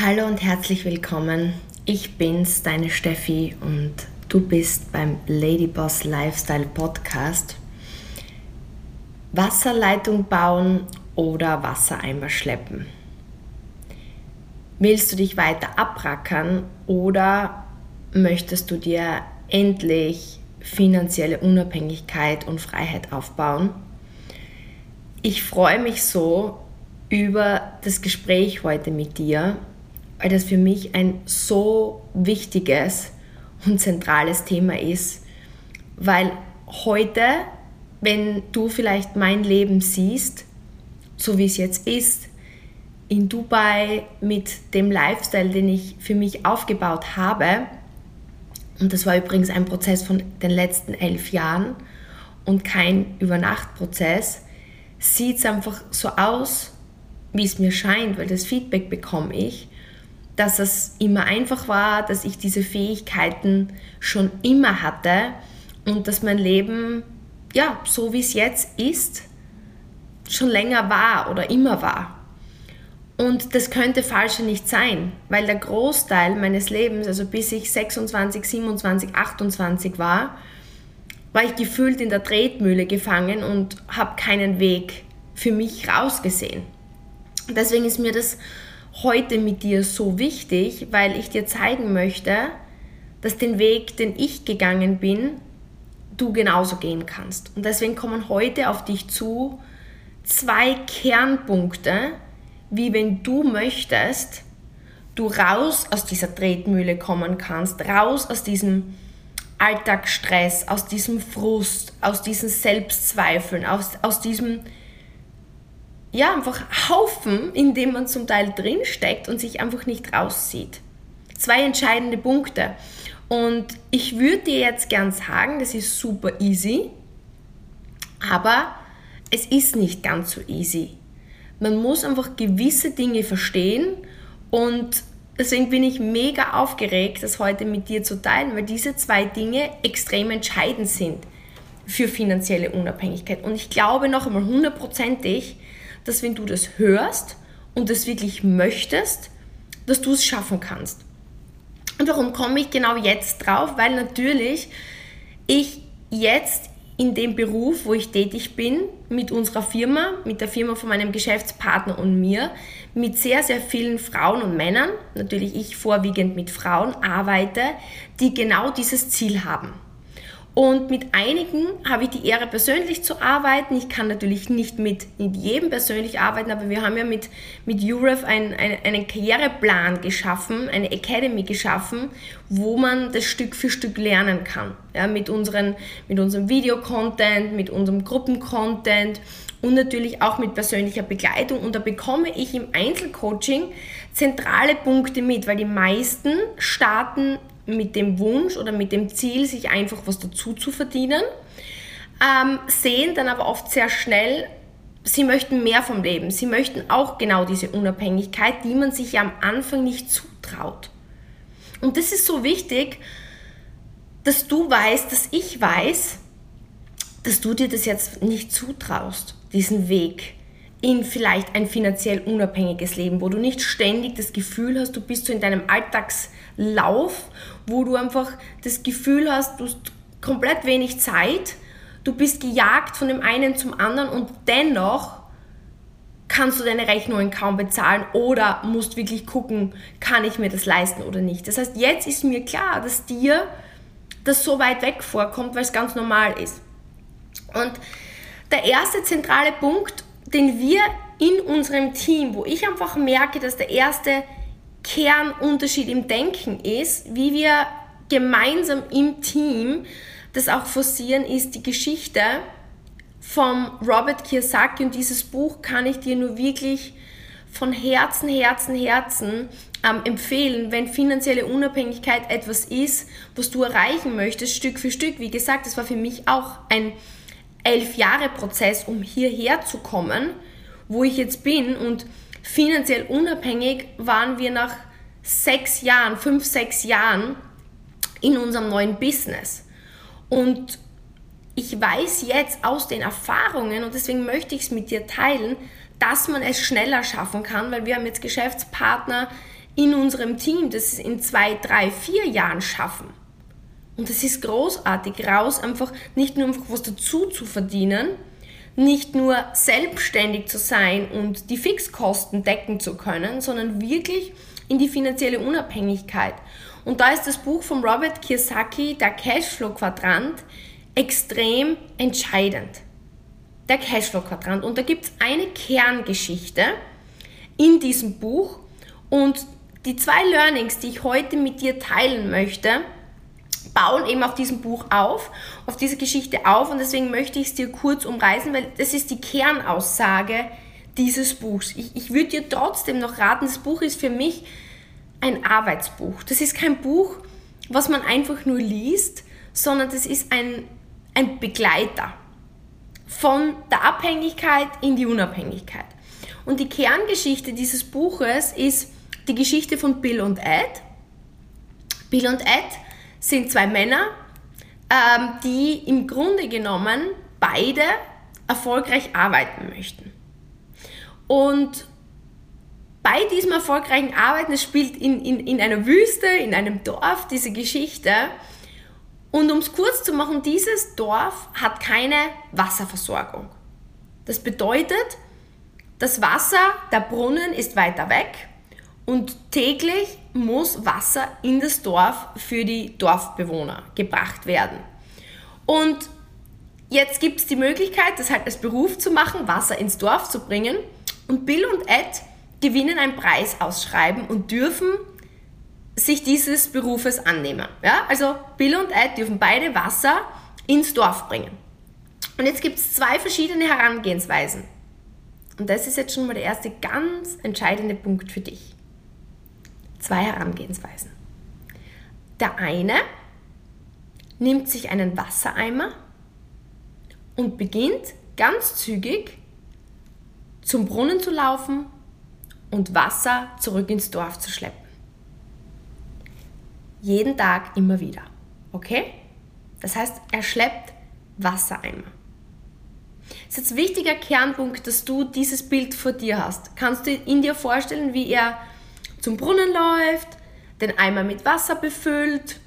Hallo und herzlich willkommen. Ich bin's, deine Steffi und du bist beim Ladyboss Lifestyle Podcast. Wasserleitung bauen oder Wassereimer schleppen. Willst du dich weiter abrackern oder möchtest du dir endlich finanzielle Unabhängigkeit und Freiheit aufbauen? Ich freue mich so über das Gespräch heute mit dir, weil das für mich ein so wichtiges und zentrales Thema ist, weil heute, wenn du vielleicht mein Leben siehst, so wie es jetzt ist, in Dubai mit dem Lifestyle, den ich für mich aufgebaut habe, und das war übrigens ein Prozess von den letzten elf Jahren und kein Übernachtprozess, sieht es einfach so aus, wie es mir scheint, weil das Feedback bekomme ich, dass es immer einfach war, dass ich diese Fähigkeiten schon immer hatte und dass mein Leben, ja, so wie es jetzt ist, schon länger war oder immer war. Und das könnte falsche nicht sein, weil der Großteil meines Lebens, also bis ich 26, 27, 28 war, war ich gefühlt in der Tretmühle gefangen und habe keinen Weg für mich rausgesehen. Deswegen ist mir das heute mit dir so wichtig, weil ich dir zeigen möchte, dass den Weg, den ich gegangen bin, du genauso gehen kannst. Und deswegen kommen heute auf dich zu zwei Kernpunkte, wie wenn du möchtest, du raus aus dieser Tretmühle kommen kannst, raus aus diesem Alltagsstress, aus diesem Frust, aus diesen Selbstzweifeln, aus, aus diesem ja, einfach Haufen, in dem man zum Teil drinsteckt und sich einfach nicht rauszieht. Zwei entscheidende Punkte. Und ich würde dir jetzt gern sagen, das ist super easy, aber es ist nicht ganz so easy. Man muss einfach gewisse Dinge verstehen und deswegen bin ich mega aufgeregt, das heute mit dir zu teilen, weil diese zwei Dinge extrem entscheidend sind für finanzielle Unabhängigkeit. Und ich glaube noch einmal hundertprozentig, dass wenn du das hörst und das wirklich möchtest, dass du es schaffen kannst. Und warum komme ich genau jetzt drauf? Weil natürlich ich jetzt in dem Beruf, wo ich tätig bin, mit unserer Firma, mit der Firma von meinem Geschäftspartner und mir, mit sehr, sehr vielen Frauen und Männern, natürlich ich vorwiegend mit Frauen, arbeite, die genau dieses Ziel haben. Und mit einigen habe ich die Ehre, persönlich zu arbeiten. Ich kann natürlich nicht mit, mit jedem persönlich arbeiten, aber wir haben ja mit, mit UREF ein, ein, einen Karriereplan geschaffen, eine Academy geschaffen, wo man das Stück für Stück lernen kann. Ja, mit, unseren, mit unserem Videocontent, mit unserem Gruppencontent und natürlich auch mit persönlicher Begleitung. Und da bekomme ich im Einzelcoaching zentrale Punkte mit, weil die meisten starten mit dem Wunsch oder mit dem Ziel, sich einfach was dazu zu verdienen, ähm, sehen dann aber oft sehr schnell, sie möchten mehr vom Leben. Sie möchten auch genau diese Unabhängigkeit, die man sich ja am Anfang nicht zutraut. Und das ist so wichtig, dass du weißt, dass ich weiß, dass du dir das jetzt nicht zutraust, diesen Weg in vielleicht ein finanziell unabhängiges Leben, wo du nicht ständig das Gefühl hast, du bist so in deinem Alltagslauf, wo du einfach das Gefühl hast, du hast komplett wenig Zeit, du bist gejagt von dem einen zum anderen und dennoch kannst du deine Rechnungen kaum bezahlen oder musst wirklich gucken, kann ich mir das leisten oder nicht. Das heißt, jetzt ist mir klar, dass dir das so weit weg vorkommt, weil es ganz normal ist. Und der erste zentrale Punkt, den wir in unserem Team, wo ich einfach merke, dass der erste Kernunterschied im Denken ist, wie wir gemeinsam im Team das auch forcieren, ist die Geschichte vom Robert Kiyosaki und dieses Buch kann ich dir nur wirklich von Herzen, Herzen, Herzen ähm, empfehlen, wenn finanzielle Unabhängigkeit etwas ist, was du erreichen möchtest, Stück für Stück. Wie gesagt, das war für mich auch ein elf Jahre Prozess, um hierher zu kommen, wo ich jetzt bin. Und finanziell unabhängig waren wir nach sechs Jahren, fünf, sechs Jahren in unserem neuen Business. Und ich weiß jetzt aus den Erfahrungen, und deswegen möchte ich es mit dir teilen, dass man es schneller schaffen kann, weil wir haben jetzt Geschäftspartner in unserem Team das in zwei, drei, vier Jahren schaffen. Und es ist großartig, raus einfach nicht nur einfach was dazu zu verdienen, nicht nur selbstständig zu sein und die Fixkosten decken zu können, sondern wirklich in die finanzielle Unabhängigkeit. Und da ist das Buch von Robert Kiyosaki, der Cashflow-Quadrant, extrem entscheidend. Der Cashflow-Quadrant. Und da gibt es eine Kerngeschichte in diesem Buch. Und die zwei Learnings, die ich heute mit dir teilen möchte, bauen eben auf diesem Buch auf, auf diese Geschichte auf. Und deswegen möchte ich es dir kurz umreißen, weil das ist die Kernaussage dieses Buchs. Ich, ich würde dir trotzdem noch raten, das Buch ist für mich ein Arbeitsbuch. Das ist kein Buch, was man einfach nur liest, sondern das ist ein, ein Begleiter von der Abhängigkeit in die Unabhängigkeit. Und die Kerngeschichte dieses Buches ist die Geschichte von Bill und Ed. Bill und Ed sind zwei Männer, ähm, die im Grunde genommen beide erfolgreich arbeiten möchten. Und bei diesem erfolgreichen Arbeiten, es spielt in, in, in einer Wüste, in einem Dorf diese Geschichte. Und um es kurz zu machen, dieses Dorf hat keine Wasserversorgung. Das bedeutet, das Wasser, der Brunnen ist weiter weg und täglich muss Wasser in das Dorf für die Dorfbewohner gebracht werden. Und jetzt gibt es die Möglichkeit, das halt als Beruf zu machen, Wasser ins Dorf zu bringen. Und Bill und Ed gewinnen ein Preisausschreiben und dürfen sich dieses Berufes annehmen. Ja? Also Bill und Ed dürfen beide Wasser ins Dorf bringen. Und jetzt gibt es zwei verschiedene Herangehensweisen. Und das ist jetzt schon mal der erste ganz entscheidende Punkt für dich. Zwei Herangehensweisen. Der eine nimmt sich einen Wassereimer und beginnt ganz zügig zum Brunnen zu laufen und Wasser zurück ins Dorf zu schleppen. Jeden Tag immer wieder. Okay? Das heißt, er schleppt Wassereimer. Das ist jetzt ein wichtiger Kernpunkt, dass du dieses Bild vor dir hast. Kannst du in dir vorstellen, wie er zum Brunnen läuft, den Eimer mit Wasser befüllt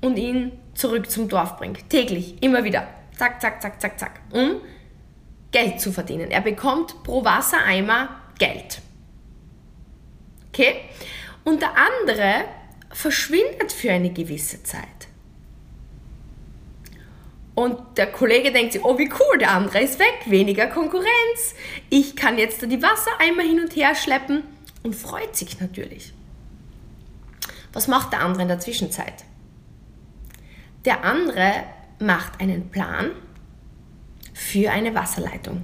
und ihn zurück zum Dorf bringt. Täglich, immer wieder. Zack, zack, zack, zack, zack. Um Geld zu verdienen. Er bekommt pro Wassereimer Geld. Okay? Und der andere verschwindet für eine gewisse Zeit. Und der Kollege denkt sich, oh wie cool, der andere ist weg, weniger Konkurrenz. Ich kann jetzt die Wassereimer hin und her schleppen und freut sich natürlich. Was macht der andere in der Zwischenzeit? Der andere macht einen Plan für eine Wasserleitung.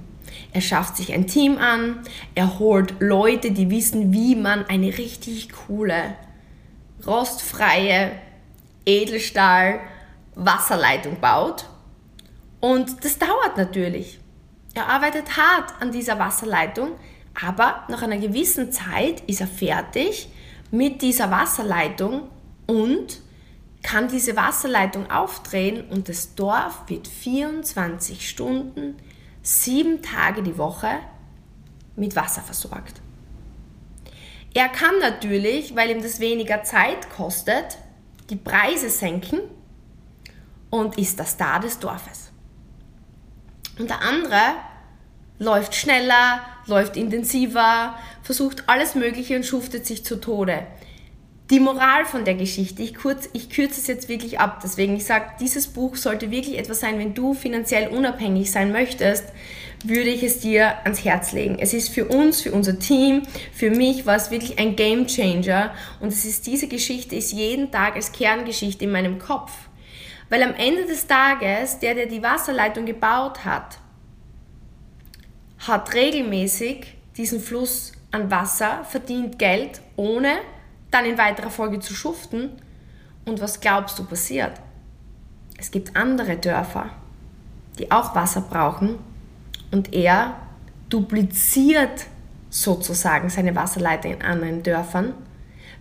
Er schafft sich ein Team an, er holt Leute, die wissen, wie man eine richtig coole, rostfreie Edelstahl Wasserleitung baut. Und das dauert natürlich. Er arbeitet hart an dieser Wasserleitung, aber nach einer gewissen Zeit ist er fertig mit dieser Wasserleitung und kann diese Wasserleitung aufdrehen und das Dorf wird 24 Stunden sieben Tage die Woche mit Wasser versorgt. Er kann natürlich, weil ihm das weniger Zeit kostet, die Preise senken und ist der Star des Dorfes. Und der andere läuft schneller, läuft intensiver, versucht alles Mögliche und schuftet sich zu Tode die Moral von der Geschichte, ich, kurz, ich kürze es jetzt wirklich ab, deswegen ich sage, dieses Buch sollte wirklich etwas sein, wenn du finanziell unabhängig sein möchtest, würde ich es dir ans Herz legen. Es ist für uns, für unser Team, für mich war es wirklich ein Game Changer und es ist diese Geschichte ist jeden Tag als Kerngeschichte in meinem Kopf. Weil am Ende des Tages, der, der die Wasserleitung gebaut hat, hat regelmäßig diesen Fluss an Wasser, verdient Geld, ohne dann in weiterer Folge zu schuften. Und was glaubst du passiert? Es gibt andere Dörfer, die auch Wasser brauchen und er dupliziert sozusagen seine Wasserleiter in anderen Dörfern,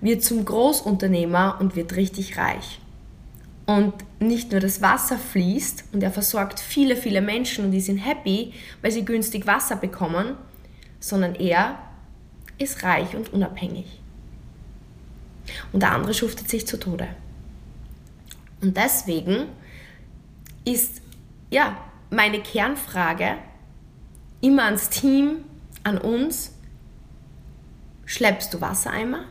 wird zum Großunternehmer und wird richtig reich. Und nicht nur das Wasser fließt und er versorgt viele, viele Menschen und die sind happy, weil sie günstig Wasser bekommen, sondern er ist reich und unabhängig. Und der andere schuftet sich zu Tode. Und deswegen ist ja meine Kernfrage immer ans Team, an uns, schleppst du Wassereimer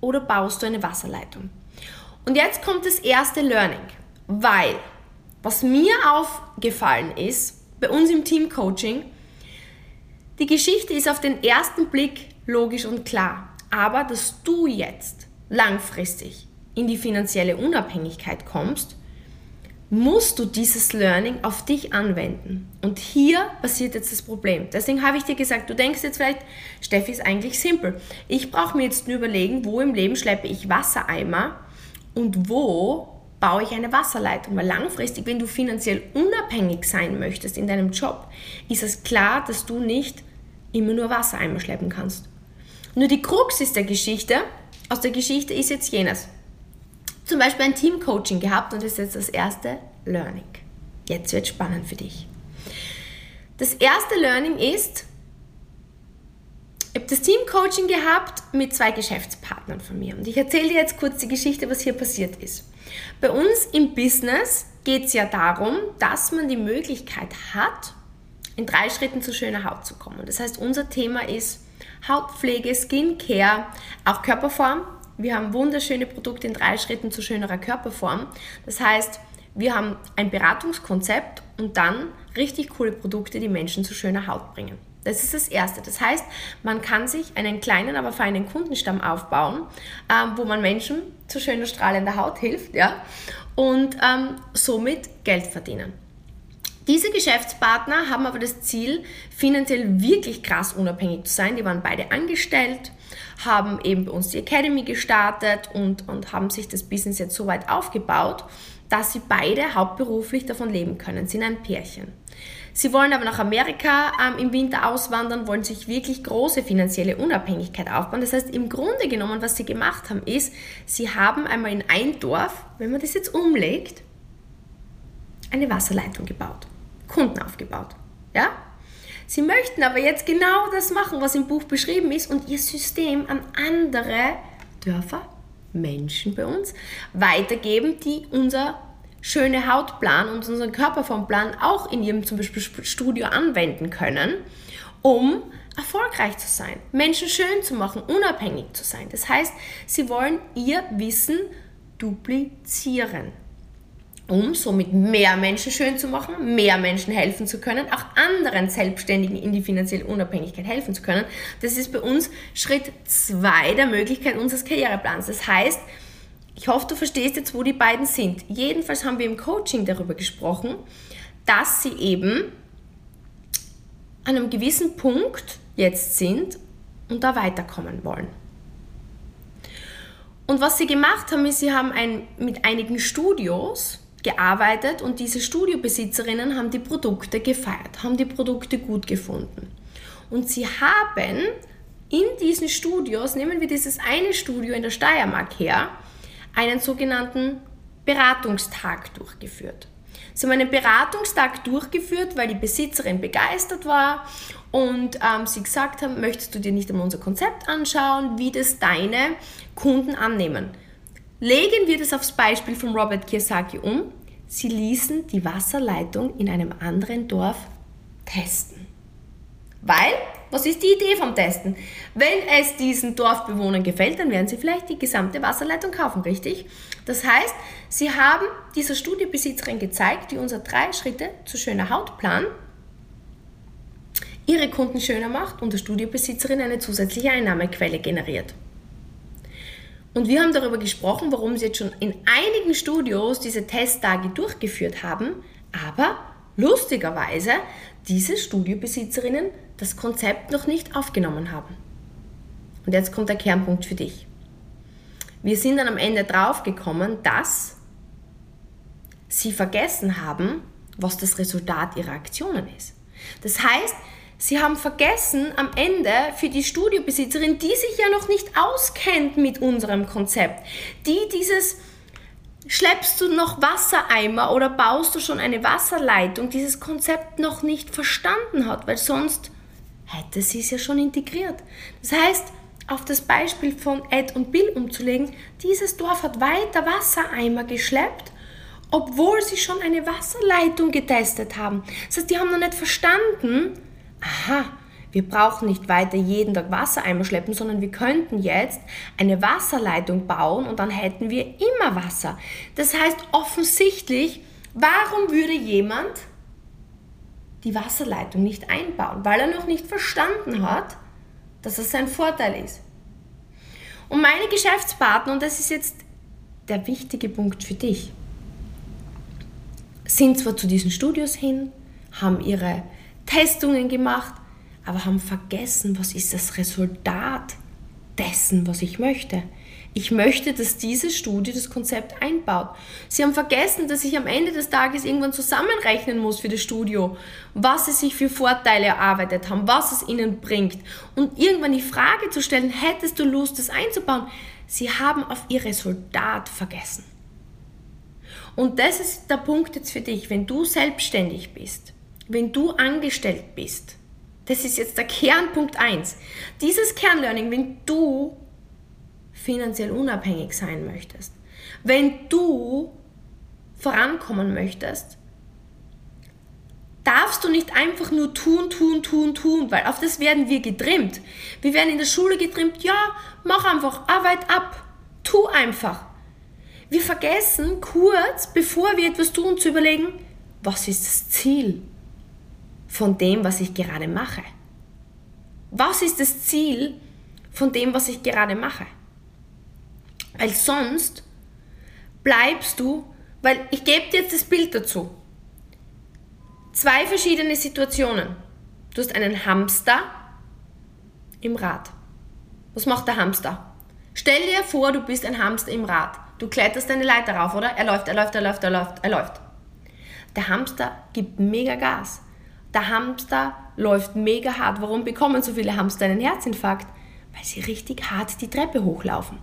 oder baust du eine Wasserleitung? Und jetzt kommt das erste Learning, weil was mir aufgefallen ist, bei uns im Team Coaching, die Geschichte ist auf den ersten Blick logisch und klar, aber dass du jetzt langfristig in die finanzielle Unabhängigkeit kommst, musst du dieses Learning auf dich anwenden. Und hier passiert jetzt das Problem. Deswegen habe ich dir gesagt, du denkst jetzt vielleicht, Steffi ist eigentlich simpel. Ich brauche mir jetzt nur überlegen, wo im Leben schleppe ich Wassereimer und wo baue ich eine Wasserleitung. Weil langfristig, wenn du finanziell unabhängig sein möchtest in deinem Job, ist es klar, dass du nicht immer nur Wassereimer schleppen kannst. Nur die Krux ist der Geschichte, aus der Geschichte ist jetzt jenes zum Beispiel ein Teamcoaching gehabt und das ist jetzt das erste Learning. Jetzt wird spannend für dich. Das erste Learning ist, ich habe das Teamcoaching gehabt mit zwei Geschäftspartnern von mir. Und ich erzähle dir jetzt kurz die Geschichte, was hier passiert ist. Bei uns im Business geht es ja darum, dass man die Möglichkeit hat, in drei Schritten zu schöner Haut zu kommen. Das heißt, unser Thema ist Hautpflege, Skincare, auch Körperform, wir haben wunderschöne Produkte in drei Schritten zu schönerer Körperform. Das heißt, wir haben ein Beratungskonzept und dann richtig coole Produkte, die Menschen zu schöner Haut bringen. Das ist das Erste. Das heißt, man kann sich einen kleinen, aber feinen Kundenstamm aufbauen, ähm, wo man Menschen zu schöner strahlender Haut hilft ja, und ähm, somit Geld verdienen. Diese Geschäftspartner haben aber das Ziel, finanziell wirklich krass unabhängig zu sein. Die waren beide angestellt, haben eben bei uns die Academy gestartet und, und haben sich das Business jetzt so weit aufgebaut, dass sie beide hauptberuflich davon leben können, sind ein Pärchen. Sie wollen aber nach Amerika ähm, im Winter auswandern, wollen sich wirklich große finanzielle Unabhängigkeit aufbauen. Das heißt, im Grunde genommen, was sie gemacht haben, ist, sie haben einmal in ein Dorf, wenn man das jetzt umlegt, eine Wasserleitung gebaut. Kunden aufgebaut. Ja? Sie möchten aber jetzt genau das machen, was im Buch beschrieben ist und ihr System an andere Dörfer, Menschen bei uns, weitergeben, die unser schöne Hautplan und unseren Körperformplan auch in ihrem zum Beispiel Studio anwenden können, um erfolgreich zu sein, Menschen schön zu machen, unabhängig zu sein. Das heißt, sie wollen ihr Wissen duplizieren um somit mehr Menschen schön zu machen, mehr Menschen helfen zu können, auch anderen Selbstständigen in die finanzielle Unabhängigkeit helfen zu können. Das ist bei uns Schritt zwei der Möglichkeit unseres Karriereplans. Das heißt, ich hoffe, du verstehst jetzt, wo die beiden sind. Jedenfalls haben wir im Coaching darüber gesprochen, dass sie eben an einem gewissen Punkt jetzt sind und da weiterkommen wollen. Und was sie gemacht haben, ist, sie haben ein, mit einigen Studios gearbeitet und diese Studiobesitzerinnen haben die Produkte gefeiert, haben die Produkte gut gefunden. Und sie haben in diesen Studios, nehmen wir dieses eine Studio in der Steiermark her, einen sogenannten Beratungstag durchgeführt. Sie haben einen Beratungstag durchgeführt, weil die Besitzerin begeistert war und ähm, sie gesagt haben, möchtest du dir nicht einmal unser Konzept anschauen, wie das deine Kunden annehmen. Legen wir das aufs Beispiel von Robert Kiyosaki um. Sie ließen die Wasserleitung in einem anderen Dorf testen. Weil, was ist die Idee vom Testen? Wenn es diesen Dorfbewohnern gefällt, dann werden sie vielleicht die gesamte Wasserleitung kaufen, richtig? Das heißt, sie haben dieser Studiobesitzerin gezeigt, die unser drei Schritte zu schöner Hautplan ihre Kunden schöner macht und der Studiobesitzerin eine zusätzliche Einnahmequelle generiert. Und wir haben darüber gesprochen, warum sie jetzt schon in einigen Studios diese Testtage durchgeführt haben, aber lustigerweise diese Studiobesitzerinnen das Konzept noch nicht aufgenommen haben. Und jetzt kommt der Kernpunkt für dich. Wir sind dann am Ende draufgekommen, dass sie vergessen haben, was das Resultat ihrer Aktionen ist. Das heißt, Sie haben vergessen am Ende für die Studiobesitzerin, die sich ja noch nicht auskennt mit unserem Konzept, die dieses schleppst du noch Wassereimer oder baust du schon eine Wasserleitung, dieses Konzept noch nicht verstanden hat, weil sonst hätte sie es ja schon integriert. Das heißt, auf das Beispiel von Ed und Bill umzulegen, dieses Dorf hat weiter Wassereimer geschleppt, obwohl sie schon eine Wasserleitung getestet haben. Das heißt, die haben noch nicht verstanden, aha, wir brauchen nicht weiter jeden Tag Wassereimer schleppen, sondern wir könnten jetzt eine Wasserleitung bauen und dann hätten wir immer Wasser. Das heißt, offensichtlich, warum würde jemand die Wasserleitung nicht einbauen? Weil er noch nicht verstanden hat, dass es sein Vorteil ist. Und meine Geschäftspartner, und das ist jetzt der wichtige Punkt für dich, sind zwar zu diesen Studios hin, haben ihre Testungen gemacht, aber haben vergessen, was ist das Resultat dessen, was ich möchte. Ich möchte, dass diese Studie das Konzept einbaut. Sie haben vergessen, dass ich am Ende des Tages irgendwann zusammenrechnen muss für das Studio, was sie sich für Vorteile erarbeitet haben, was es ihnen bringt. Und irgendwann die Frage zu stellen, hättest du Lust, das einzubauen? Sie haben auf ihr Resultat vergessen. Und das ist der Punkt jetzt für dich, wenn du selbstständig bist, wenn du angestellt bist. Das ist jetzt der Kernpunkt 1. Dieses Kernlearning, wenn du finanziell unabhängig sein möchtest, wenn du vorankommen möchtest, darfst du nicht einfach nur tun, tun, tun, tun, weil auf das werden wir getrimmt. Wir werden in der Schule getrimmt, ja, mach einfach, Arbeit ab, tu einfach. Wir vergessen kurz, bevor wir etwas tun, zu überlegen, was ist das Ziel von dem, was ich gerade mache? Was ist das Ziel von dem, was ich gerade mache? Weil sonst bleibst du, weil ich gebe dir jetzt das Bild dazu. Zwei verschiedene Situationen. Du hast einen Hamster im Rad. Was macht der Hamster? Stell dir vor, du bist ein Hamster im Rad. Du kletterst eine Leiter rauf, oder? Er läuft, er läuft, er läuft, er läuft, er läuft. Der Hamster gibt mega Gas. Der Hamster läuft mega hart. Warum bekommen so viele Hamster einen Herzinfarkt? Weil sie richtig hart die Treppe hochlaufen.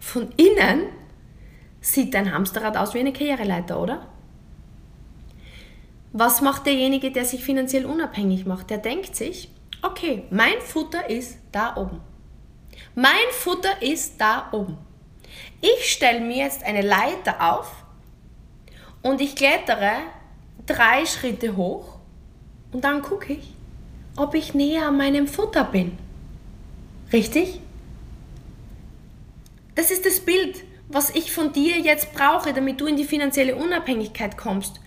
Von innen sieht dein Hamsterrad aus wie eine Karriereleiter, oder? Was macht derjenige, der sich finanziell unabhängig macht? Der denkt sich, okay, mein Futter ist da oben. Mein Futter ist da oben. Ich stelle mir jetzt eine Leiter auf und ich klettere drei Schritte hoch und dann gucke ich, ob ich näher an meinem Futter bin. Richtig? Das ist das Bild, was ich von dir jetzt brauche, damit du in die finanzielle Unabhängigkeit kommst.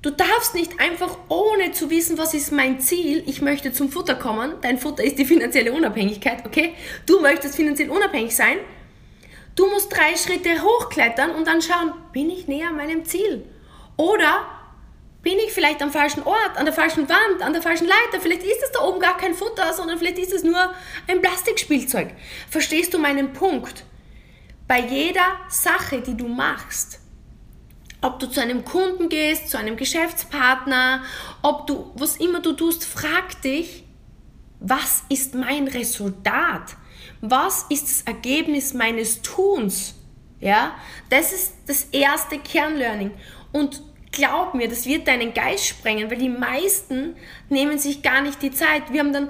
Du darfst nicht einfach ohne zu wissen, was ist mein Ziel, ich möchte zum Futter kommen, dein Futter ist die finanzielle Unabhängigkeit, okay? Du möchtest finanziell unabhängig sein. Du musst drei Schritte hochklettern und dann schauen, bin ich näher meinem Ziel? Oder bin ich vielleicht am falschen Ort, an der falschen Wand, an der falschen Leiter? Vielleicht ist es da oben gar kein Futter, sondern vielleicht ist es nur ein Plastikspielzeug. Verstehst du meinen Punkt? Bei jeder Sache, die du machst, ob du zu einem Kunden gehst, zu einem Geschäftspartner, ob du, was immer du tust, frag dich, was ist mein Resultat? Was ist das Ergebnis meines Tuns? Ja, das ist das erste Kernlearning. Und glaub mir, das wird deinen Geist sprengen, weil die meisten nehmen sich gar nicht die Zeit. Wir haben dann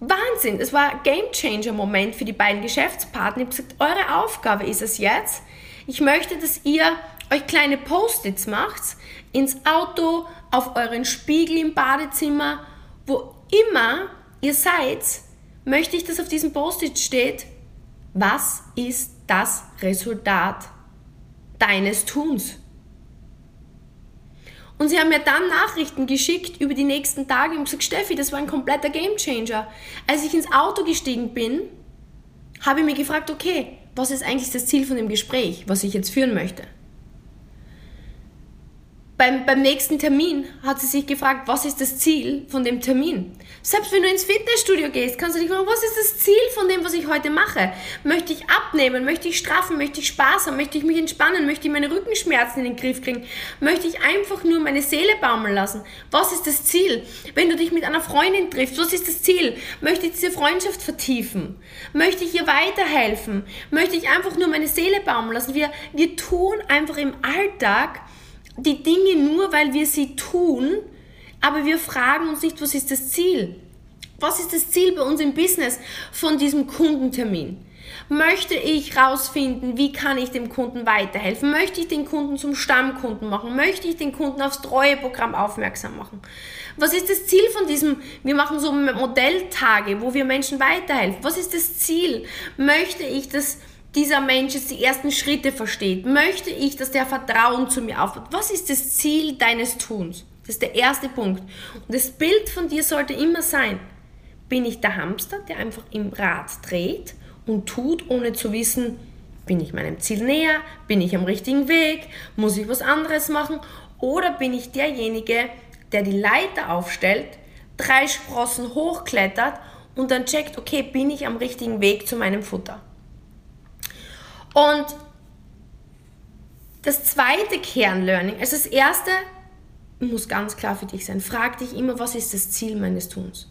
Wahnsinn, es war Game Changer Moment für die beiden Geschäftspartner. Ich habe gesagt, eure Aufgabe ist es jetzt. Ich möchte, dass ihr euch kleine Post-its macht ins Auto, auf euren Spiegel im Badezimmer, wo immer ihr seid, möchte ich, dass auf diesem Post-it steht, was ist das Resultat deines Tuns? Und sie haben mir dann Nachrichten geschickt über die nächsten Tage und gesagt, Steffi, das war ein kompletter Gamechanger. Als ich ins Auto gestiegen bin, habe ich mir gefragt, okay, was ist eigentlich das Ziel von dem Gespräch, was ich jetzt führen möchte? Beim, beim nächsten Termin hat sie sich gefragt, was ist das Ziel von dem Termin? Selbst wenn du ins Fitnessstudio gehst, kannst du dich fragen, was ist das Ziel von dem, was ich heute mache? Möchte ich abnehmen? Möchte ich straffen? Möchte ich Spaß haben? Möchte ich mich entspannen? Möchte ich meine Rückenschmerzen in den Griff kriegen? Möchte ich einfach nur meine Seele baumeln lassen? Was ist das Ziel? Wenn du dich mit einer Freundin triffst, was ist das Ziel? Möchte ich diese Freundschaft vertiefen? Möchte ich ihr weiterhelfen? Möchte ich einfach nur meine Seele baumeln lassen? Wir, wir tun einfach im Alltag die Dinge nur, weil wir sie tun, aber wir fragen uns nicht, was ist das Ziel? Was ist das Ziel bei uns im Business von diesem Kundentermin? Möchte ich rausfinden, wie kann ich dem Kunden weiterhelfen? Möchte ich den Kunden zum Stammkunden machen? Möchte ich den Kunden aufs Treueprogramm aufmerksam machen? Was ist das Ziel von diesem, wir machen so Modelltage, wo wir Menschen weiterhelfen. Was ist das Ziel? Möchte ich, dass dieser Mensch jetzt die ersten Schritte versteht? Möchte ich, dass der Vertrauen zu mir aufbaut? Was ist das Ziel deines Tuns? Das ist der erste Punkt. Und das Bild von dir sollte immer sein, bin ich der Hamster, der einfach im Rad dreht und tut, ohne zu wissen, bin ich meinem Ziel näher, bin ich am richtigen Weg, muss ich was anderes machen oder bin ich derjenige, der die Leiter aufstellt, drei Sprossen hochklettert und dann checkt, okay, bin ich am richtigen Weg zu meinem Futter. Und das zweite Kernlearning, also das erste muss ganz klar für dich sein. Frag dich immer, was ist das Ziel meines Tuns?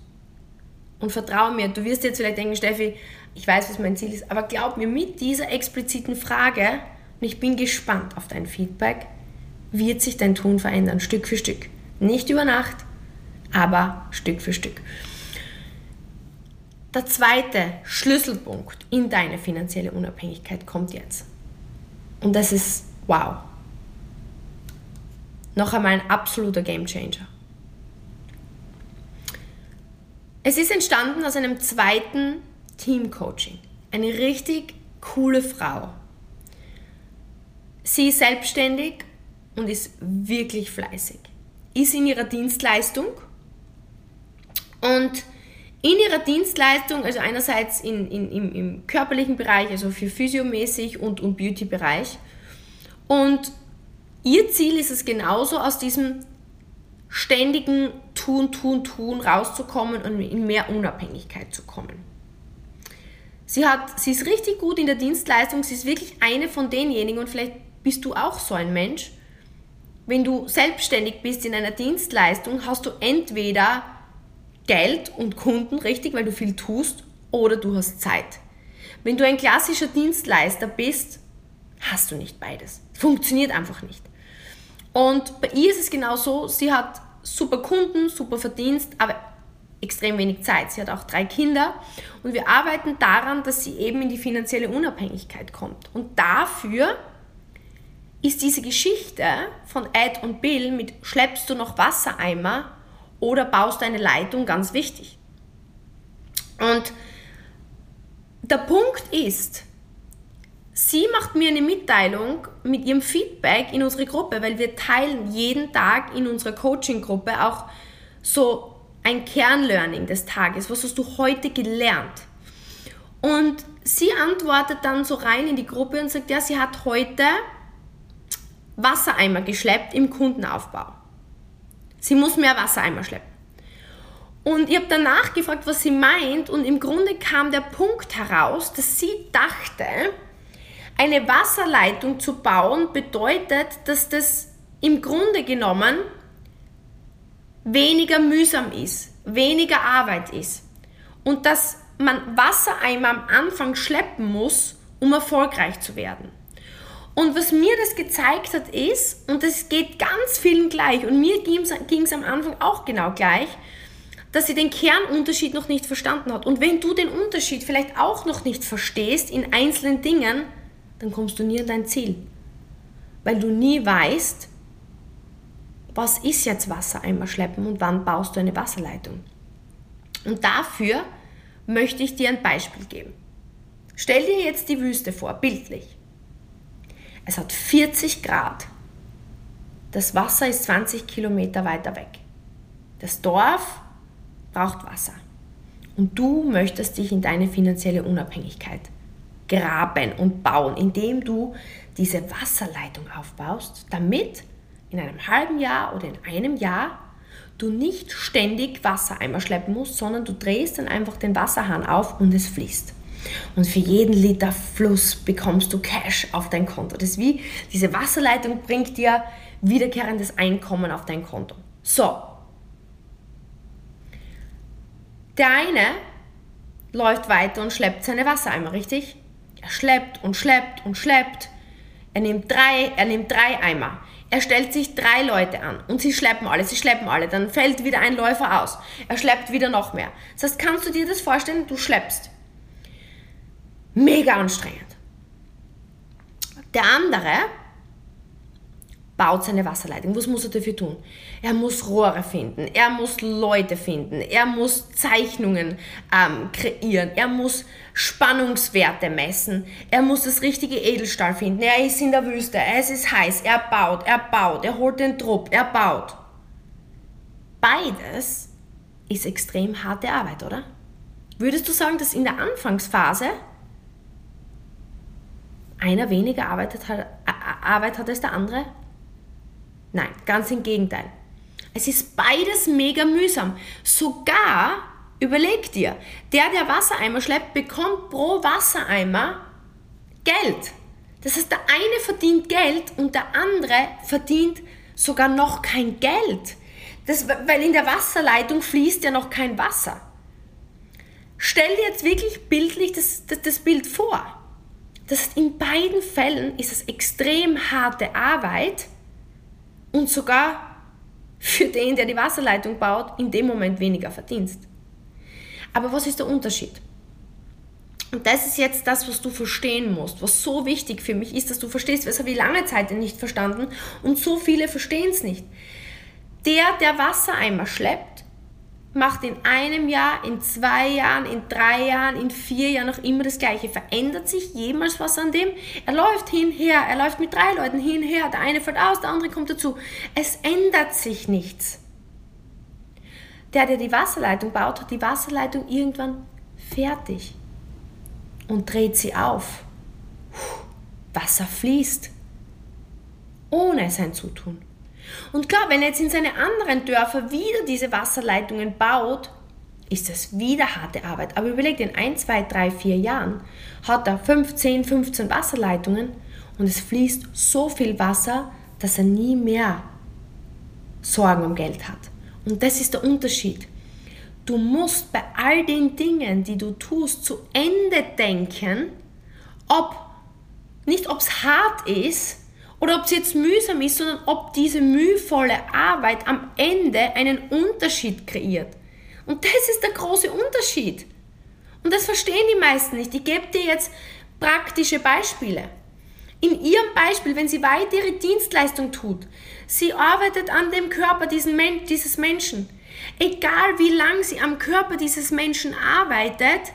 Und vertraue mir, du wirst jetzt vielleicht denken, Steffi, ich weiß, was mein Ziel ist, aber glaub mir, mit dieser expliziten Frage, und ich bin gespannt auf dein Feedback, wird sich dein Tun verändern, Stück für Stück. Nicht über Nacht, aber Stück für Stück. Der zweite Schlüsselpunkt in deine finanzielle Unabhängigkeit kommt jetzt. Und das ist wow. Noch einmal ein absoluter Gamechanger. Es ist entstanden aus einem zweiten Teamcoaching. Eine richtig coole Frau. Sie ist selbstständig und ist wirklich fleißig. Ist in ihrer Dienstleistung und in ihrer Dienstleistung, also einerseits in, in, im, im körperlichen Bereich, also für physiomäßig und, und Beauty-Bereich. Und ihr Ziel ist es genauso, aus diesem ständigen Tun, Tun, Tun rauszukommen und in mehr Unabhängigkeit zu kommen. Sie, hat, sie ist richtig gut in der Dienstleistung, sie ist wirklich eine von denjenigen und vielleicht bist du auch so ein Mensch. Wenn du selbstständig bist in einer Dienstleistung, hast du entweder Geld und Kunden, richtig, weil du viel tust, oder du hast Zeit. Wenn du ein klassischer Dienstleister bist, hast du nicht beides. Funktioniert einfach nicht. Und bei ihr ist es genau so, sie hat super Kunden, super Verdienst, aber extrem wenig Zeit. Sie hat auch drei Kinder und wir arbeiten daran, dass sie eben in die finanzielle Unabhängigkeit kommt. Und dafür ist diese Geschichte von Ed und Bill mit schleppst du noch Wassereimer oder baust du eine Leitung ganz wichtig. Und der Punkt ist, sie macht mir eine Mitteilung mit ihrem Feedback in unsere Gruppe, weil wir teilen jeden Tag in unserer Coaching-Gruppe auch so ein Kernlearning des Tages. Was hast du heute gelernt? Und sie antwortet dann so rein in die Gruppe und sagt, ja, sie hat heute Wassereimer geschleppt im Kundenaufbau. Sie muss mehr Wassereimer schleppen. Und ich habe danach gefragt, was sie meint und im Grunde kam der Punkt heraus, dass sie dachte, eine Wasserleitung zu bauen bedeutet, dass das im Grunde genommen weniger mühsam ist, weniger Arbeit ist und dass man Wassereimer am Anfang schleppen muss, um erfolgreich zu werden. Und was mir das gezeigt hat ist, und das geht ganz vielen gleich, und mir ging es am Anfang auch genau gleich, dass sie den Kernunterschied noch nicht verstanden hat. Und wenn du den Unterschied vielleicht auch noch nicht verstehst in einzelnen Dingen, dann kommst du nie an dein Ziel. Weil du nie weißt, was ist jetzt Wassereimer schleppen und wann baust du eine Wasserleitung? Und dafür möchte ich dir ein Beispiel geben. Stell dir jetzt die Wüste vor, bildlich. Es hat 40 Grad. Das Wasser ist 20 Kilometer weiter weg. Das Dorf braucht Wasser. Und du möchtest dich in deine finanzielle Unabhängigkeit graben und bauen, indem du diese Wasserleitung aufbaust, damit in einem halben Jahr oder in einem Jahr du nicht ständig Wassereimer schleppen musst, sondern du drehst dann einfach den Wasserhahn auf und es fließt. Und für jeden Liter Fluss bekommst du Cash auf dein Konto. Das ist wie, diese Wasserleitung bringt dir wiederkehrendes Einkommen auf dein Konto. So. Der eine läuft weiter und schleppt seine Wassereimer, richtig? Er schleppt und schleppt und schleppt. Er nimmt drei, er nimmt drei Eimer. er stellt sich drei Leute an und sie schleppen alle, sie schleppen alle. Dann fällt wieder ein Läufer aus. Er schleppt wieder noch mehr. Das heißt, kannst du dir das vorstellen? Du schleppst. Mega anstrengend. Der andere baut seine Wasserleitung. Was muss er dafür tun? Er muss Rohre finden, er muss Leute finden, er muss Zeichnungen ähm, kreieren, er muss Spannungswerte messen, er muss das richtige Edelstahl finden, er ist in der Wüste, es ist heiß, er baut, er baut, er holt den Trupp, er baut. Beides ist extrem harte Arbeit, oder? Würdest du sagen, dass in der Anfangsphase einer weniger arbeitet hat, Arbeit hat als der andere? Nein, ganz im Gegenteil. Es ist beides mega mühsam. Sogar, überleg dir, der, der Wassereimer schleppt, bekommt pro Wassereimer Geld. Das heißt, der eine verdient Geld und der andere verdient sogar noch kein Geld. Das, weil in der Wasserleitung fließt ja noch kein Wasser. Stell dir jetzt wirklich bildlich das, das, das Bild vor. Das in beiden Fällen ist es extrem harte Arbeit und sogar für den, der die Wasserleitung baut, in dem Moment weniger verdienst. Aber was ist der Unterschied? Und das ist jetzt das, was du verstehen musst, was so wichtig für mich ist, dass du verstehst, was habe ich lange Zeit nicht verstanden und so viele verstehen es nicht. Der, der Wassereimer schleppt, macht in einem Jahr, in zwei Jahren, in drei Jahren, in vier Jahren noch immer das Gleiche. Verändert sich jemals was an dem? Er läuft hinher, er läuft mit drei Leuten hinher, der eine fällt aus, der andere kommt dazu. Es ändert sich nichts. Der, der die Wasserleitung baut, hat die Wasserleitung irgendwann fertig und dreht sie auf. Wasser fließt, ohne sein Zutun. Und klar, wenn er jetzt in seine anderen Dörfer wieder diese Wasserleitungen baut, ist das wieder harte Arbeit. Aber überlegt, in 1, 2, 3, 4 Jahren hat er 15, 15 Wasserleitungen und es fließt so viel Wasser, dass er nie mehr Sorgen um Geld hat. Und das ist der Unterschied. Du musst bei all den Dingen, die du tust, zu Ende denken, ob nicht ob es hart ist, oder ob es jetzt mühsam ist, sondern ob diese mühevolle Arbeit am Ende einen Unterschied kreiert. Und das ist der große Unterschied. Und das verstehen die meisten nicht. Ich gebe dir jetzt praktische Beispiele. In ihrem Beispiel, wenn sie weiter ihre Dienstleistung tut, sie arbeitet an dem Körper dieses Menschen. Egal wie lang sie am Körper dieses Menschen arbeitet,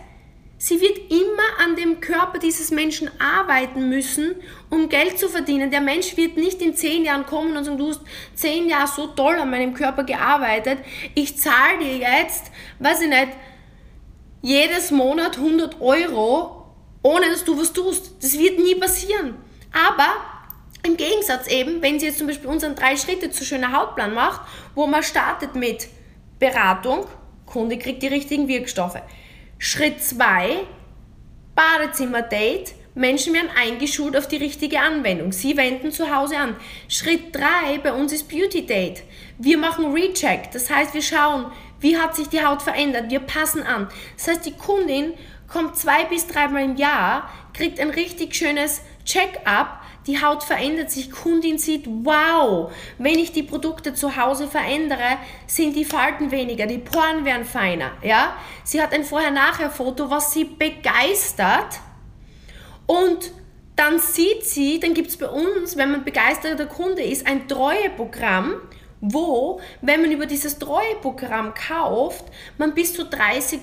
Sie wird immer an dem Körper dieses Menschen arbeiten müssen, um Geld zu verdienen. Der Mensch wird nicht in zehn Jahren kommen und sagen, du hast zehn Jahre so toll an meinem Körper gearbeitet, ich zahle dir jetzt, weiß ich nicht, jedes Monat 100 Euro, ohne dass du was tust. Das wird nie passieren. Aber im Gegensatz eben, wenn sie jetzt zum Beispiel unseren drei Schritte zu schöner Hautplan macht, wo man startet mit Beratung, Kunde kriegt die richtigen Wirkstoffe. Schritt 2, Badezimmer-Date. Menschen werden eingeschult auf die richtige Anwendung. Sie wenden zu Hause an. Schritt 3 bei uns ist Beauty Date. Wir machen Recheck. Das heißt, wir schauen, wie hat sich die Haut verändert. Wir passen an. Das heißt, die Kundin kommt zwei bis dreimal im Jahr, kriegt ein richtig schönes Check-up, die Haut verändert sich, Kundin sieht, wow, wenn ich die Produkte zu Hause verändere, sind die Falten weniger, die Poren werden feiner, ja. Sie hat ein Vorher-Nachher-Foto, was sie begeistert. Und dann sieht sie, dann gibt es bei uns, wenn man begeisterter Kunde ist, ein Treueprogramm, wo, wenn man über dieses Treueprogramm kauft, man bis zu 30%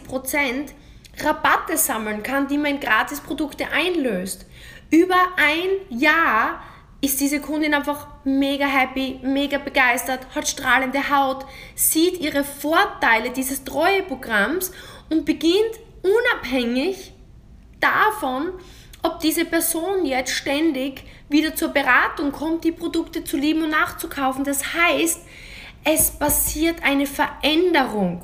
Rabatte sammeln kann, die man in Gratisprodukte einlöst über ein Jahr ist diese Kundin einfach mega happy, mega begeistert, hat strahlende Haut, sieht ihre Vorteile dieses Treueprogramms und beginnt unabhängig davon, ob diese Person jetzt ständig wieder zur Beratung kommt, die Produkte zu lieben und nachzukaufen. Das heißt, es passiert eine Veränderung.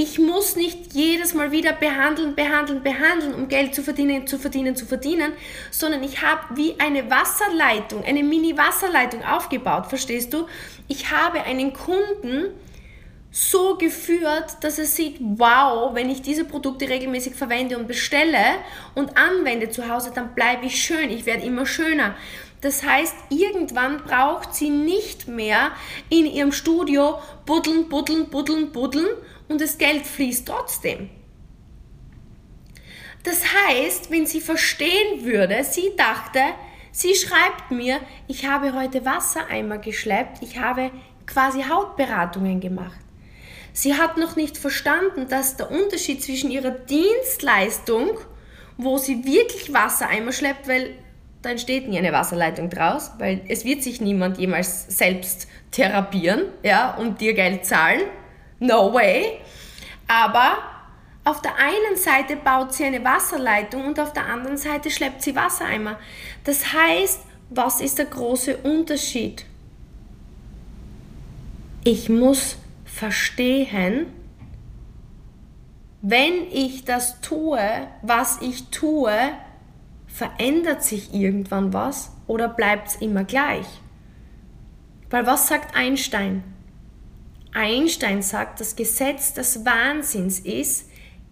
Ich muss nicht jedes Mal wieder behandeln, behandeln, behandeln, um Geld zu verdienen, zu verdienen, zu verdienen, sondern ich habe wie eine Wasserleitung, eine Mini-Wasserleitung aufgebaut, verstehst du? Ich habe einen Kunden so geführt, dass er sieht, wow, wenn ich diese Produkte regelmäßig verwende und bestelle und anwende zu Hause, dann bleibe ich schön, ich werde immer schöner. Das heißt, irgendwann braucht sie nicht mehr in ihrem Studio buddeln, buddeln, buddeln, buddeln und das Geld fließt trotzdem. Das heißt, wenn sie verstehen würde, sie dachte, sie schreibt mir, ich habe heute Wassereimer geschleppt, ich habe quasi Hautberatungen gemacht. Sie hat noch nicht verstanden, dass der Unterschied zwischen ihrer Dienstleistung, wo sie wirklich Wassereimer schleppt, weil da entsteht nie eine Wasserleitung draus, weil es wird sich niemand jemals selbst therapieren, ja, und dir Geld zahlen. No way. Aber auf der einen Seite baut sie eine Wasserleitung und auf der anderen Seite schleppt sie Wassereimer. Das heißt, was ist der große Unterschied? Ich muss verstehen, wenn ich das tue, was ich tue, verändert sich irgendwann was oder bleibt es immer gleich? Weil was sagt Einstein? Einstein sagt, das Gesetz des Wahnsinns ist,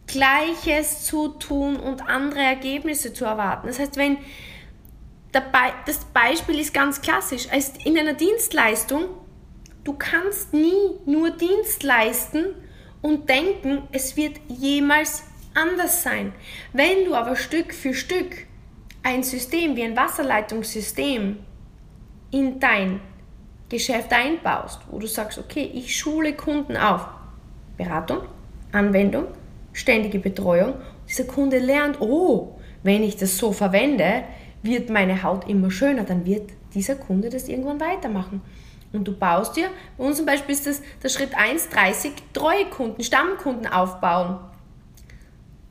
Gleiches zu tun und andere Ergebnisse zu erwarten. Das heißt, wenn das Beispiel ist ganz klassisch, in einer Dienstleistung, du kannst nie nur Dienst leisten und denken, es wird jemals anders sein. Wenn du aber Stück für Stück ein System wie ein Wasserleitungssystem in dein Geschäft einbaust, wo du sagst, okay, ich schule Kunden auf Beratung, Anwendung, ständige Betreuung. Dieser Kunde lernt, oh, wenn ich das so verwende, wird meine Haut immer schöner, dann wird dieser Kunde das irgendwann weitermachen. Und du baust dir, bei uns zum Beispiel ist das der Schritt 1, 30 treue Kunden, Stammkunden aufbauen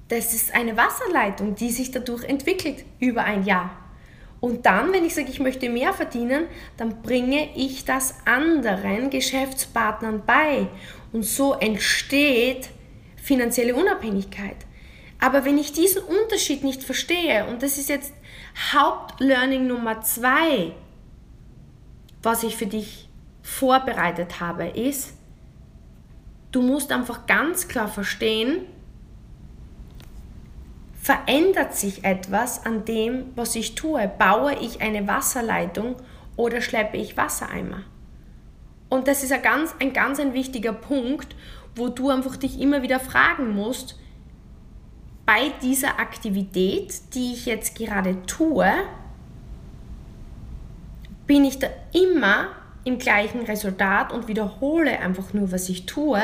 das ist eine Wasserleitung, die sich dadurch entwickelt über ein Jahr. Und dann, wenn ich sage, ich möchte mehr verdienen, dann bringe ich das anderen Geschäftspartnern bei. Und so entsteht finanzielle Unabhängigkeit. Aber wenn ich diesen Unterschied nicht verstehe, und das ist jetzt Hauptlearning Nummer zwei, was ich für dich vorbereitet habe, ist, du musst einfach ganz klar verstehen, Verändert sich etwas an dem, was ich tue? Baue ich eine Wasserleitung oder schleppe ich Wassereimer? Und das ist ein ganz, ein ganz ein wichtiger Punkt, wo du einfach dich immer wieder fragen musst, bei dieser Aktivität, die ich jetzt gerade tue, bin ich da immer im gleichen Resultat und wiederhole einfach nur, was ich tue?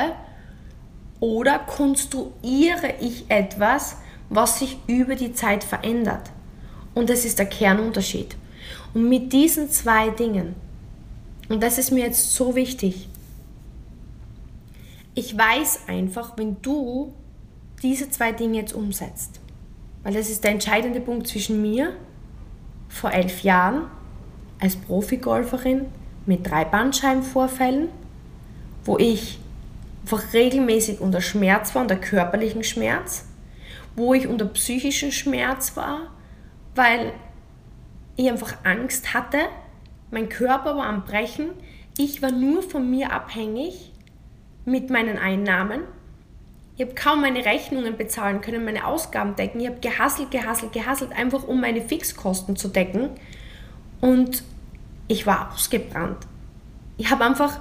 Oder konstruiere ich etwas, was sich über die Zeit verändert. Und das ist der Kernunterschied. Und mit diesen zwei Dingen, und das ist mir jetzt so wichtig, ich weiß einfach, wenn du diese zwei Dinge jetzt umsetzt, weil das ist der entscheidende Punkt zwischen mir vor elf Jahren als Profigolferin mit drei Bandscheibenvorfällen, wo ich einfach regelmäßig unter Schmerz war, unter körperlichen Schmerz, wo ich unter psychischen Schmerz war, weil ich einfach Angst hatte. Mein Körper war am Brechen. Ich war nur von mir abhängig mit meinen Einnahmen. Ich habe kaum meine Rechnungen bezahlen können, meine Ausgaben decken. Ich habe gehasselt, gehasselt, gehasselt, einfach um meine Fixkosten zu decken. Und ich war ausgebrannt. Ich habe einfach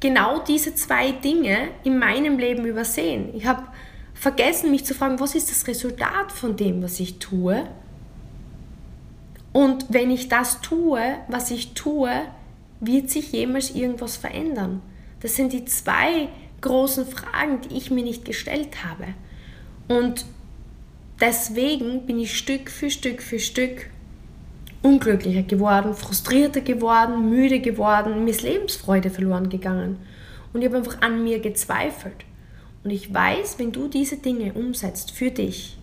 genau diese zwei Dinge in meinem Leben übersehen. Ich habe vergessen, mich zu fragen, was ist das Resultat von dem, was ich tue? Und wenn ich das tue, was ich tue, wird sich jemals irgendwas verändern? Das sind die zwei großen Fragen, die ich mir nicht gestellt habe. Und deswegen bin ich Stück für Stück für Stück unglücklicher geworden, frustrierter geworden, müde geworden, mir ist Lebensfreude verloren gegangen. Und ich habe einfach an mir gezweifelt. Und ich weiß, wenn du diese Dinge umsetzt für dich,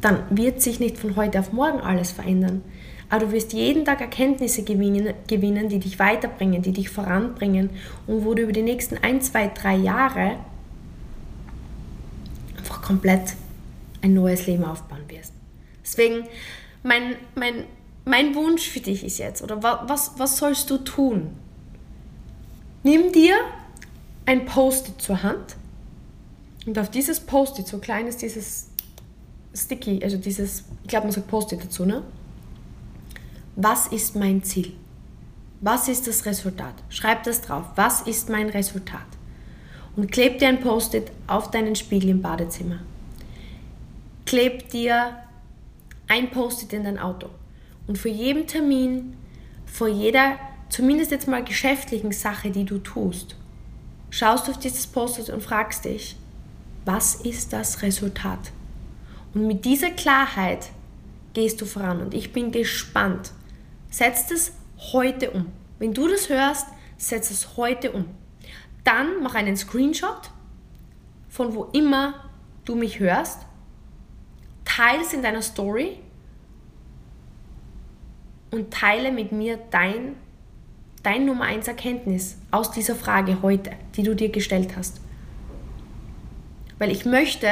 dann wird sich nicht von heute auf morgen alles verändern. Aber du wirst jeden Tag Erkenntnisse gewinnen, gewinnen, die dich weiterbringen, die dich voranbringen und wo du über die nächsten ein, zwei, drei Jahre einfach komplett ein neues Leben aufbauen wirst. Deswegen, mein, mein, mein Wunsch für dich ist jetzt, oder was, was sollst du tun? Nimm dir ein Post-it zur Hand und auf dieses Post-it, so klein ist dieses Sticky, also dieses, ich glaube man sagt Post-it dazu, ne? was ist mein Ziel? Was ist das Resultat? Schreib das drauf. Was ist mein Resultat? Und kleb dir ein Post-it auf deinen Spiegel im Badezimmer. Kleb dir ein Post-it in dein Auto. Und vor jedem Termin, vor jeder, zumindest jetzt mal geschäftlichen Sache, die du tust, schaust du auf dieses Post-it und fragst dich, was ist das Resultat? Und mit dieser Klarheit gehst du voran. Und ich bin gespannt. Setz es heute um. Wenn du das hörst, setz es heute um. Dann mach einen Screenshot von wo immer du mich hörst. Teile es in deiner Story und teile mit mir dein, dein Nummer 1 Erkenntnis aus dieser Frage heute, die du dir gestellt hast. Weil ich möchte,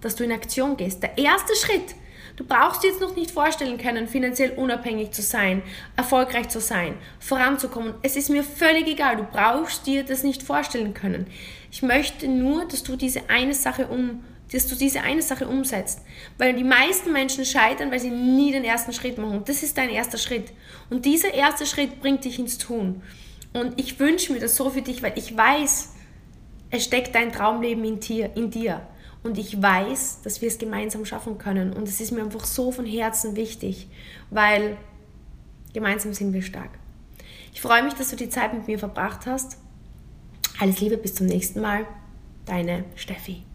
dass du in Aktion gehst. Der erste Schritt, du brauchst dir jetzt noch nicht vorstellen können, finanziell unabhängig zu sein, erfolgreich zu sein, voranzukommen. Es ist mir völlig egal, du brauchst dir das nicht vorstellen können. Ich möchte nur, dass du diese eine Sache um dass du diese eine Sache umsetzt. Weil die meisten Menschen scheitern, weil sie nie den ersten Schritt machen. Und das ist dein erster Schritt. Und dieser erste Schritt bringt dich ins Tun. Und ich wünsche mir das so für dich, weil ich weiß, es steckt dein Traumleben in dir. In dir. Und ich weiß, dass wir es gemeinsam schaffen können. Und es ist mir einfach so von Herzen wichtig, weil gemeinsam sind wir stark. Ich freue mich, dass du die Zeit mit mir verbracht hast. Alles Liebe, bis zum nächsten Mal. Deine Steffi.